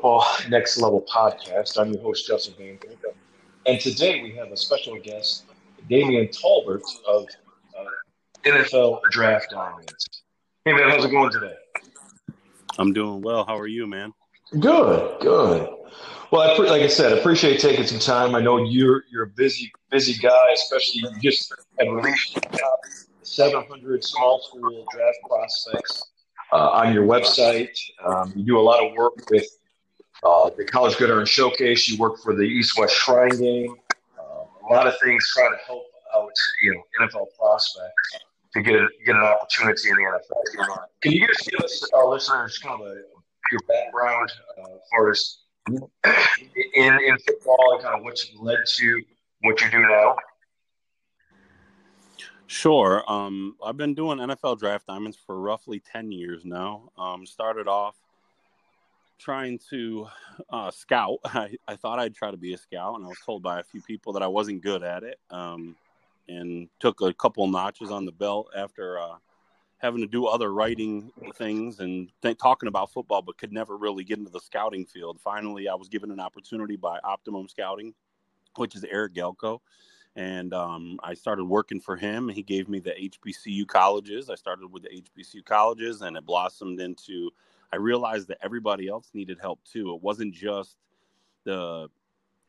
Football Next Level podcast. I'm your host, Justin Van And today we have a special guest, Damond Talbot of uh, NFL Draft Diamonds. Hey, man, how's it going today? I'm doing well. How are you, man? Good, good. Well, I pre- like I said, I appreciate taking some time. I know you're you're a busy busy guy, especially you just had released 700 small school draft prospects uh, on your website. Um, you do a lot of work with uh, the College Gridiron Showcase. You work for the East West Shrine Game. Uh, a lot of things trying to help out, you know, NFL prospects to get a, get an opportunity in the NFL. Can you just give us our listeners kind of a, your background uh, as far as in in football and kind of what led to what you do now? Sure. Um, I've been doing NFL draft diamonds for roughly 10 years now. Um, started off trying to uh, scout. I, I thought I'd try to be a scout, and I was told by a few people that I wasn't good at it. Um, and took a couple notches on the belt after uh, having to do other writing things and th- talking about football, but could never really get into the scouting field. Finally, I was given an opportunity by Optimum Scouting, which is Eric Galko and um, I started working for him. He gave me the HBCU colleges. I started with the HBCU colleges, and it blossomed into. I realized that everybody else needed help too. It wasn't just the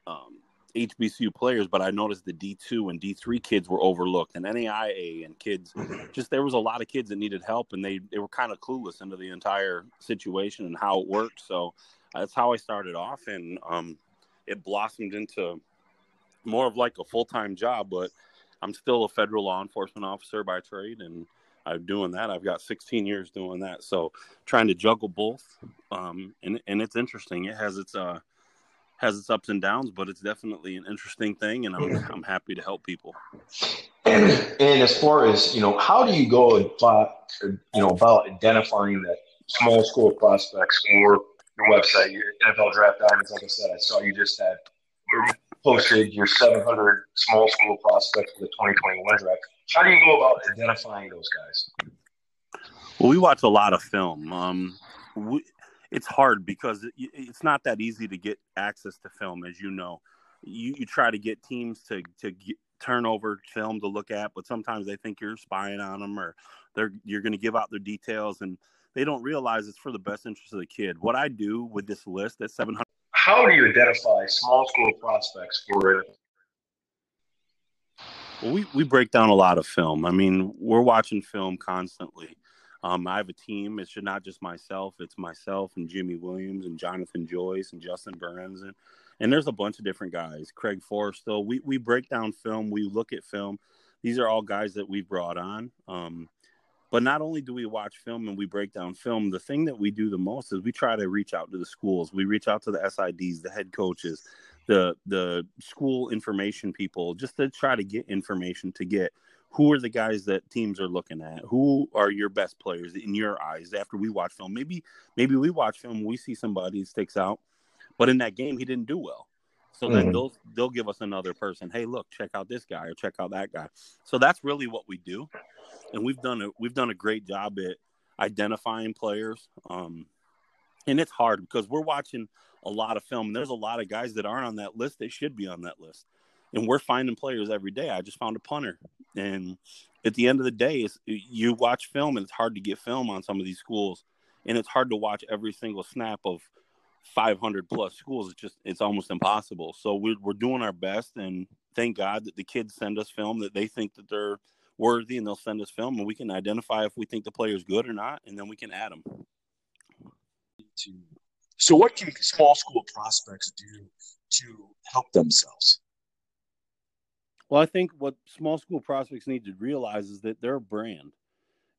um, HBCU players, but I noticed the D2 and D3 kids were overlooked, and NAIA and kids. Just there was a lot of kids that needed help, and they they were kind of clueless into the entire situation and how it worked. So that's how I started off, and um, it blossomed into more of like a full time job, but I'm still a federal law enforcement officer by trade, and I'm doing that. I've got 16 years doing that, so trying to juggle both, um, and and it's interesting. It has its uh has its ups and downs, but it's definitely an interesting thing, and I'm I'm happy to help people. And, and as far as you know, how do you go about you know about identifying that small school prospects or your website, your NFL Draft Diamonds? Like I said, I saw you just had posted your 700 small school prospects for the 2021 draft. How do you go about identifying those guys? Well, we watch a lot of film. Um, we, it's hard because it, it's not that easy to get access to film, as you know. You, you try to get teams to to get, turn over film to look at, but sometimes they think you're spying on them or they're you're going to give out their details, and they don't realize it's for the best interest of the kid. What I do with this list at 700 how do you identify small school prospects for it? Well, we, we break down a lot of film. I mean, we're watching film constantly. Um, I have a team. It's not just myself. It's myself and Jimmy Williams and Jonathan Joyce and Justin Burns and, and there's a bunch of different guys. Craig Forrestal. We we break down film. We look at film. These are all guys that we brought on. Um, but not only do we watch film and we break down film, the thing that we do the most is we try to reach out to the schools. We reach out to the SIDs, the head coaches, the the school information people, just to try to get information to get who are the guys that teams are looking at who are your best players in your eyes after we watch film maybe maybe we watch film we see somebody sticks out but in that game he didn't do well so mm-hmm. then they'll they'll give us another person hey look check out this guy or check out that guy so that's really what we do and we've done a we've done a great job at identifying players. Um, and it's hard because we're watching a lot of film. and There's a lot of guys that aren't on that list. They should be on that list, and we're finding players every day. I just found a punter, and at the end of the day, you watch film, and it's hard to get film on some of these schools, and it's hard to watch every single snap of 500 plus schools. It's just it's almost impossible. So we're we're doing our best, and thank God that the kids send us film that they think that they're worthy and they'll send us film and we can identify if we think the player is good or not and then we can add them so what can small school prospects do to help themselves well i think what small school prospects need to realize is that they're a brand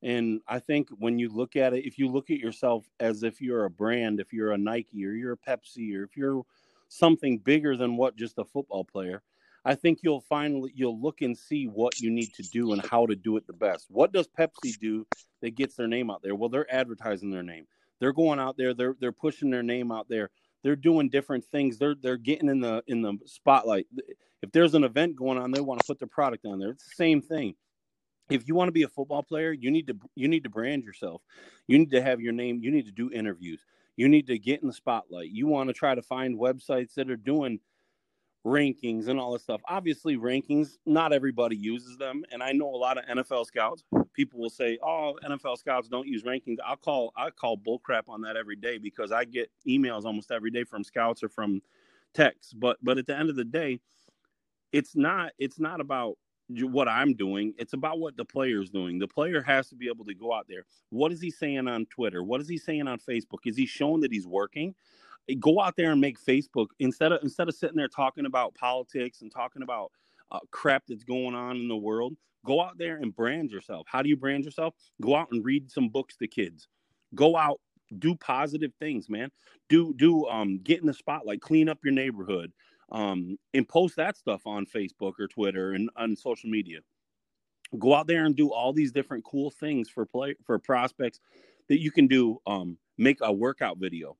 and i think when you look at it if you look at yourself as if you're a brand if you're a nike or you're a pepsi or if you're something bigger than what just a football player I think you'll finally you'll look and see what you need to do and how to do it the best. What does Pepsi do that gets their name out there? Well, they're advertising their name. They're going out there. They're they're pushing their name out there. They're doing different things. They're they're getting in the in the spotlight. If there's an event going on, they want to put their product on there. It's the same thing. If you want to be a football player, you need to you need to brand yourself. You need to have your name. You need to do interviews. You need to get in the spotlight. You want to try to find websites that are doing rankings and all this stuff. Obviously, rankings, not everybody uses them. And I know a lot of NFL scouts. People will say, Oh, NFL scouts don't use rankings. I'll call I call bullcrap on that every day because I get emails almost every day from scouts or from texts. But but at the end of the day, it's not it's not about what I'm doing. It's about what the player's doing. The player has to be able to go out there. What is he saying on Twitter? What is he saying on Facebook? Is he showing that he's working? go out there and make Facebook instead of instead of sitting there talking about politics and talking about uh, crap that's going on in the world. Go out there and brand yourself. How do you brand yourself? Go out and read some books to kids. Go out, do positive things, man. Do do um get in the spotlight, clean up your neighborhood, um, and post that stuff on Facebook or Twitter and on social media. Go out there and do all these different cool things for play for prospects that you can do. Um, make a workout video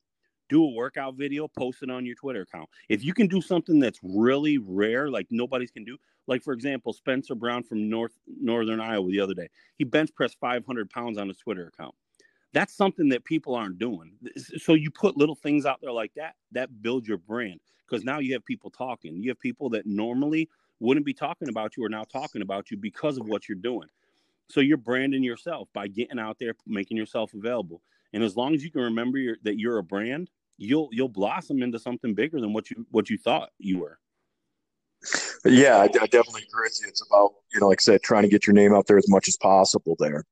do a workout video, post it on your Twitter account. If you can do something that's really rare, like nobody's can do, like for example, Spencer Brown from North Northern Iowa the other day, he bench pressed 500 pounds on his Twitter account. That's something that people aren't doing. So you put little things out there like that that build your brand because now you have people talking. You have people that normally wouldn't be talking about you are now talking about you because of what you're doing. So you're branding yourself by getting out there, making yourself available. And as long as you can remember your, that you're a brand, you'll you'll blossom into something bigger than what you what you thought you were. Yeah, I, I definitely agree with you. It's about you know, like I said, trying to get your name out there as much as possible there.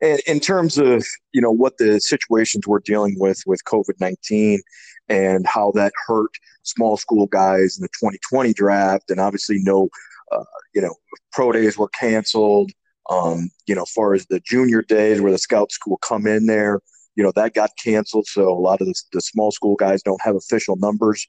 In terms of you know what the situations we're dealing with with COVID nineteen and how that hurt small school guys in the 2020 draft, and obviously no, uh, you know, pro days were canceled. Um, you know, as far as the junior days where the scout school come in there, you know that got canceled so a lot of the, the, small school guys don't have official numbers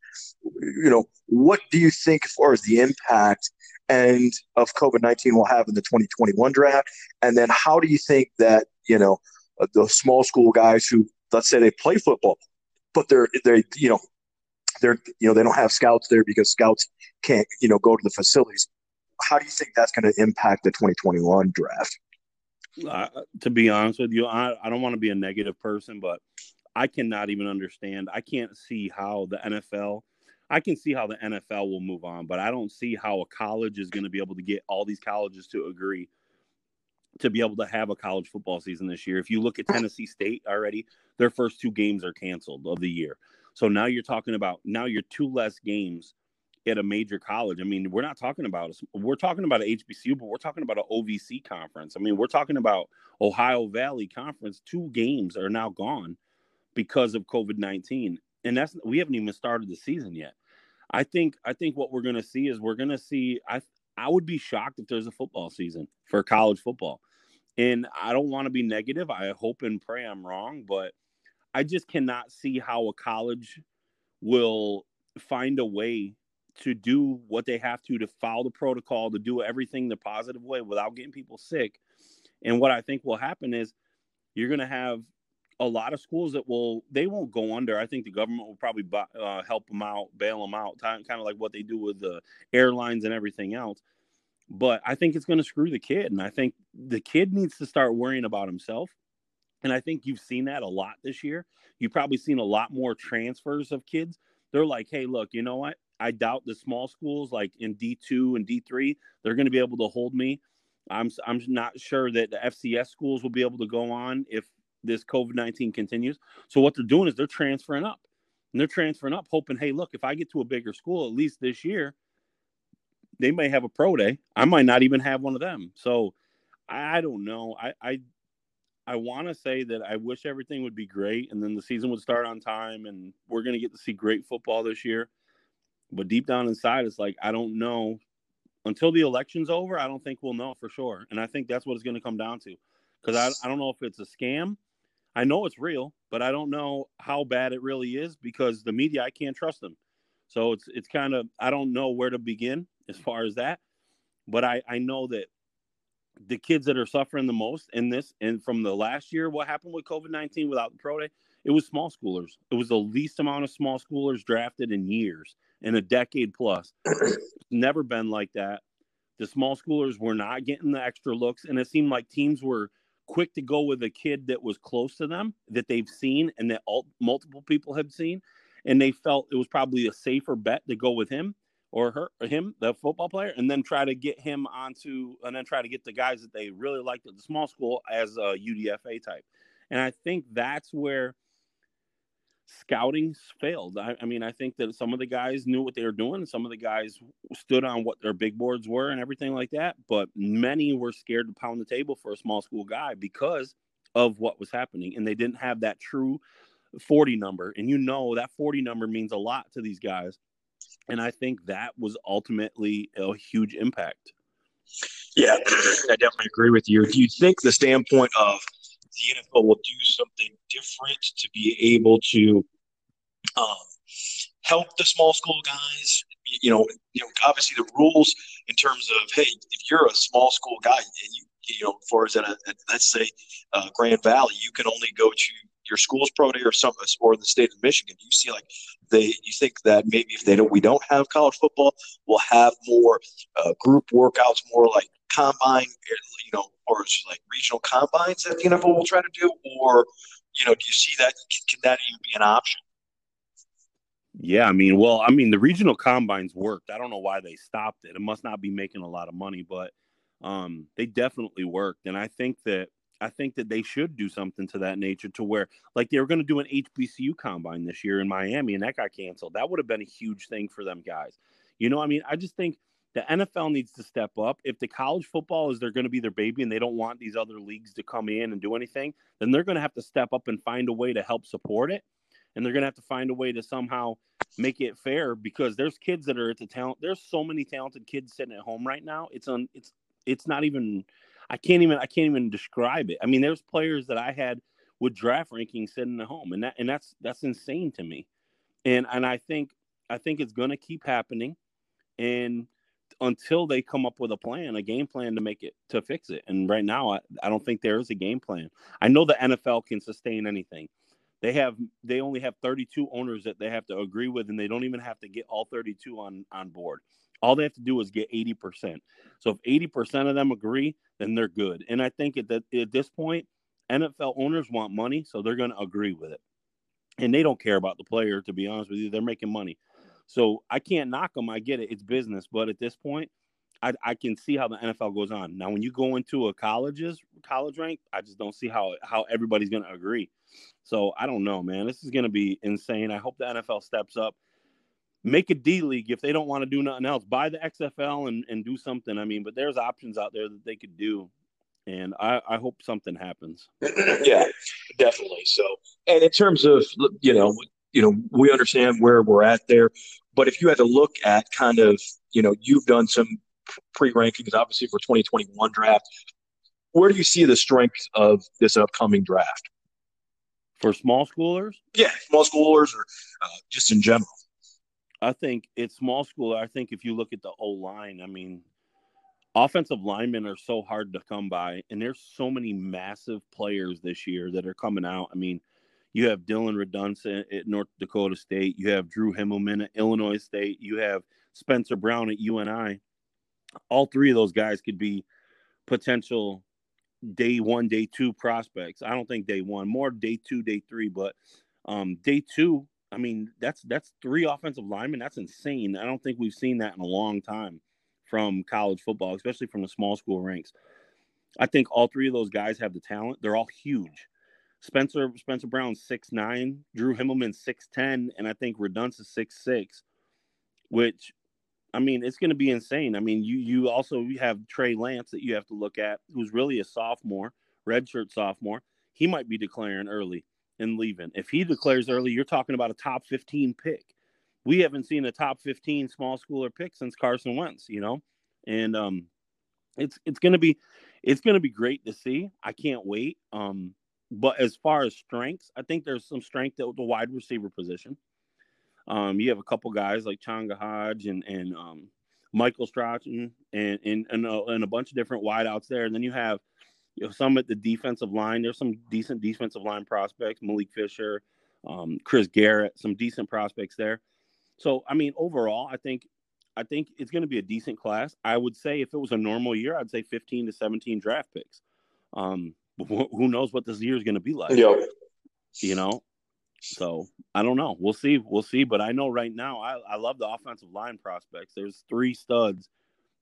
you know what do you think as far as the impact and of covid-19 will have in the 2021 draft and then how do you think that you know uh, the small school guys who let's say they play football but they're they you know they're you know they don't have scouts there because scouts can't you know go to the facilities how do you think that's going to impact the 2021 draft uh, to be honest with you, I, I don't want to be a negative person, but I cannot even understand. I can't see how the NFL, I can see how the NFL will move on, but I don't see how a college is going to be able to get all these colleges to agree to be able to have a college football season this year. If you look at Tennessee State already, their first two games are canceled of the year. So now you're talking about now you're two less games at a major college. I mean, we're not talking about we're talking about an HBCU, but we're talking about an OVC conference. I mean, we're talking about Ohio Valley Conference. Two games are now gone because of COVID nineteen, and that's we haven't even started the season yet. I think I think what we're going to see is we're going to see. I I would be shocked if there's a football season for college football, and I don't want to be negative. I hope and pray I'm wrong, but I just cannot see how a college will find a way to do what they have to to follow the protocol, to do everything the positive way without getting people sick. And what I think will happen is you're going to have a lot of schools that will they won't go under. I think the government will probably uh, help them out, bail them out, kind of like what they do with the airlines and everything else. But I think it's going to screw the kid, and I think the kid needs to start worrying about himself. And I think you've seen that a lot this year. You've probably seen a lot more transfers of kids. They're like, hey, look, you know what? I doubt the small schools like in D2 and D3 they're going to be able to hold me. I'm I'm not sure that the FCS schools will be able to go on if this COVID 19 continues. So what they're doing is they're transferring up, and they're transferring up, hoping, hey, look, if I get to a bigger school, at least this year, they may have a pro day. I might not even have one of them. So I don't know. I I, I want to say that I wish everything would be great, and then the season would start on time, and we're going to get to see great football this year. But deep down inside, it's like I don't know until the election's over. I don't think we'll know for sure, and I think that's what it's going to come down to. Because I, I don't know if it's a scam. I know it's real, but I don't know how bad it really is because the media I can't trust them. So it's it's kind of I don't know where to begin as far as that. But I I know that the kids that are suffering the most in this and from the last year what happened with covid-19 without the pro day it was small schoolers it was the least amount of small schoolers drafted in years in a decade plus. never been like that. The small schoolers were not getting the extra looks, and it seemed like teams were quick to go with a kid that was close to them that they've seen and that all, multiple people have seen, and they felt it was probably a safer bet to go with him or her or him, the football player, and then try to get him onto and then try to get the guys that they really liked at the small school as a UDFA type. And I think that's where scouting failed. I, I, mean, I think that some of the guys knew what they were doing. Some of the guys stood on what their big boards were and everything like that. But many were scared to pound the table for a small school guy because of what was happening. And they didn't have that true 40 number. And you know, that 40 number means a lot to these guys. And I think that was ultimately a huge impact. Yeah, I definitely agree with you. Do you think the standpoint of the NFL will do something different to be able to um, help the small school guys. You know, you know, obviously the rules in terms of hey, if you're a small school guy and you you know, for as at, a, at let's say uh, Grand Valley, you can only go to your school's pro day or some or in the state of Michigan. You see, like they, you think that maybe if they don't, we don't have college football, we'll have more uh, group workouts, more like combine, you know, or like regional combines that the NFL will try to do, or you know, do you see that can that even be an option? Yeah, I mean, well, I mean, the regional combines worked. I don't know why they stopped it. It must not be making a lot of money, but um, they definitely worked. And I think that I think that they should do something to that nature to where, like, they were going to do an HBCU combine this year in Miami, and that got canceled. That would have been a huge thing for them guys. You know, I mean, I just think the NFL needs to step up. If the college football is they're going to be their baby and they don't want these other leagues to come in and do anything, then they're going to have to step up and find a way to help support it. And they're going to have to find a way to somehow make it fair because there's kids that are at the talent. There's so many talented kids sitting at home right now. It's on. It's it's not even. I can't even. I can't even describe it. I mean, there's players that I had with draft rankings sitting at home, and that and that's that's insane to me. And and I think I think it's going to keep happening. And until they come up with a plan, a game plan to make it to fix it. And right now, I, I don't think there is a game plan. I know the NFL can sustain anything. They have they only have 32 owners that they have to agree with, and they don't even have to get all 32 on on board. All they have to do is get 80%. So if 80% of them agree, then they're good. And I think at, at this point, NFL owners want money, so they're going to agree with it. And they don't care about the player, to be honest with you. They're making money. So I can't knock them. I get it. It's business. But at this point, I, I can see how the NFL goes on. Now, when you go into a college's college rank, I just don't see how how everybody's going to agree. So I don't know, man. This is going to be insane. I hope the NFL steps up. Make a D league if they don't want to do nothing else. Buy the XFL and, and do something. I mean, but there's options out there that they could do. And I, I hope something happens. yeah, definitely. So, and in terms of, you know, you know, we understand where we're at there. But if you had to look at kind of, you know, you've done some pre rankings, obviously, for 2021 draft. Where do you see the strength of this upcoming draft? For small schoolers? Yeah, small schoolers or uh, just in general. I think it's small school. I think if you look at the O line, I mean, offensive linemen are so hard to come by, and there's so many massive players this year that are coming out. I mean, you have Dillon Radunz at North Dakota State. You have Drew Himmelman at Illinois State. You have Spencer Brown at UNI. All three of those guys could be potential day one, day two prospects. I don't think day one, more day two, day three, but um, day two. I mean, that's that's three offensive linemen. That's insane. I don't think we've seen that in a long time from college football, especially from the small school ranks. I think all three of those guys have the talent. They're all huge. Spencer Spencer Brown six nine, Drew Himmelman six ten, and I think Radunz is six six, which I mean it's going to be insane. I mean you you also have Trey Lance that you have to look at, who's really a sophomore, redshirt sophomore. He might be declaring early and leaving. If he declares early, you're talking about a top fifteen pick. We haven't seen a top fifteen small schooler pick since Carson Wentz, you know, and um, it's it's going to be it's going to be great to see. I can't wait. Um, but as far as strengths, I think there's some strength at the wide receiver position. Um, you have a couple guys like Changa Hodge and and um, Michael Strachan and and and a, and a bunch of different wideouts there. And then you have you know some at the defensive line. There's some decent defensive line prospects: Malik Fisher, um, Chris Garrett, some decent prospects there. So I mean, overall, I think I think it's going to be a decent class. I would say if it was a normal year, I'd say 15 to 17 draft picks. Um, who knows what this year is going to be like? Yeah. You know, so I don't know. We'll see. We'll see. But I know right now, I, I love the offensive line prospects. There's three studs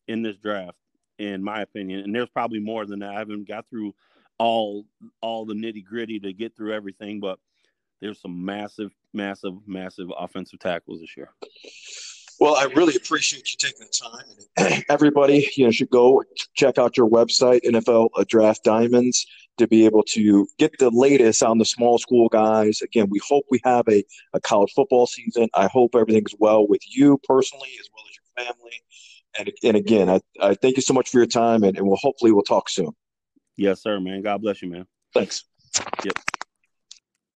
in this draft, in my opinion, and there's probably more than that. I haven't got through all all the nitty gritty to get through everything, but there's some massive, massive, massive offensive tackles this year. Well, I really appreciate you taking the time. Everybody, you know, should go check out your website, NFL uh, Draft Diamonds, to be able to get the latest on the small school guys. Again, we hope we have a, a college football season. I hope everything's well with you personally as well as your family. And, and again, I, I thank you so much for your time, and, and we'll hopefully we'll talk soon. Yes, sir, man. God bless you, man. Thanks. Yep.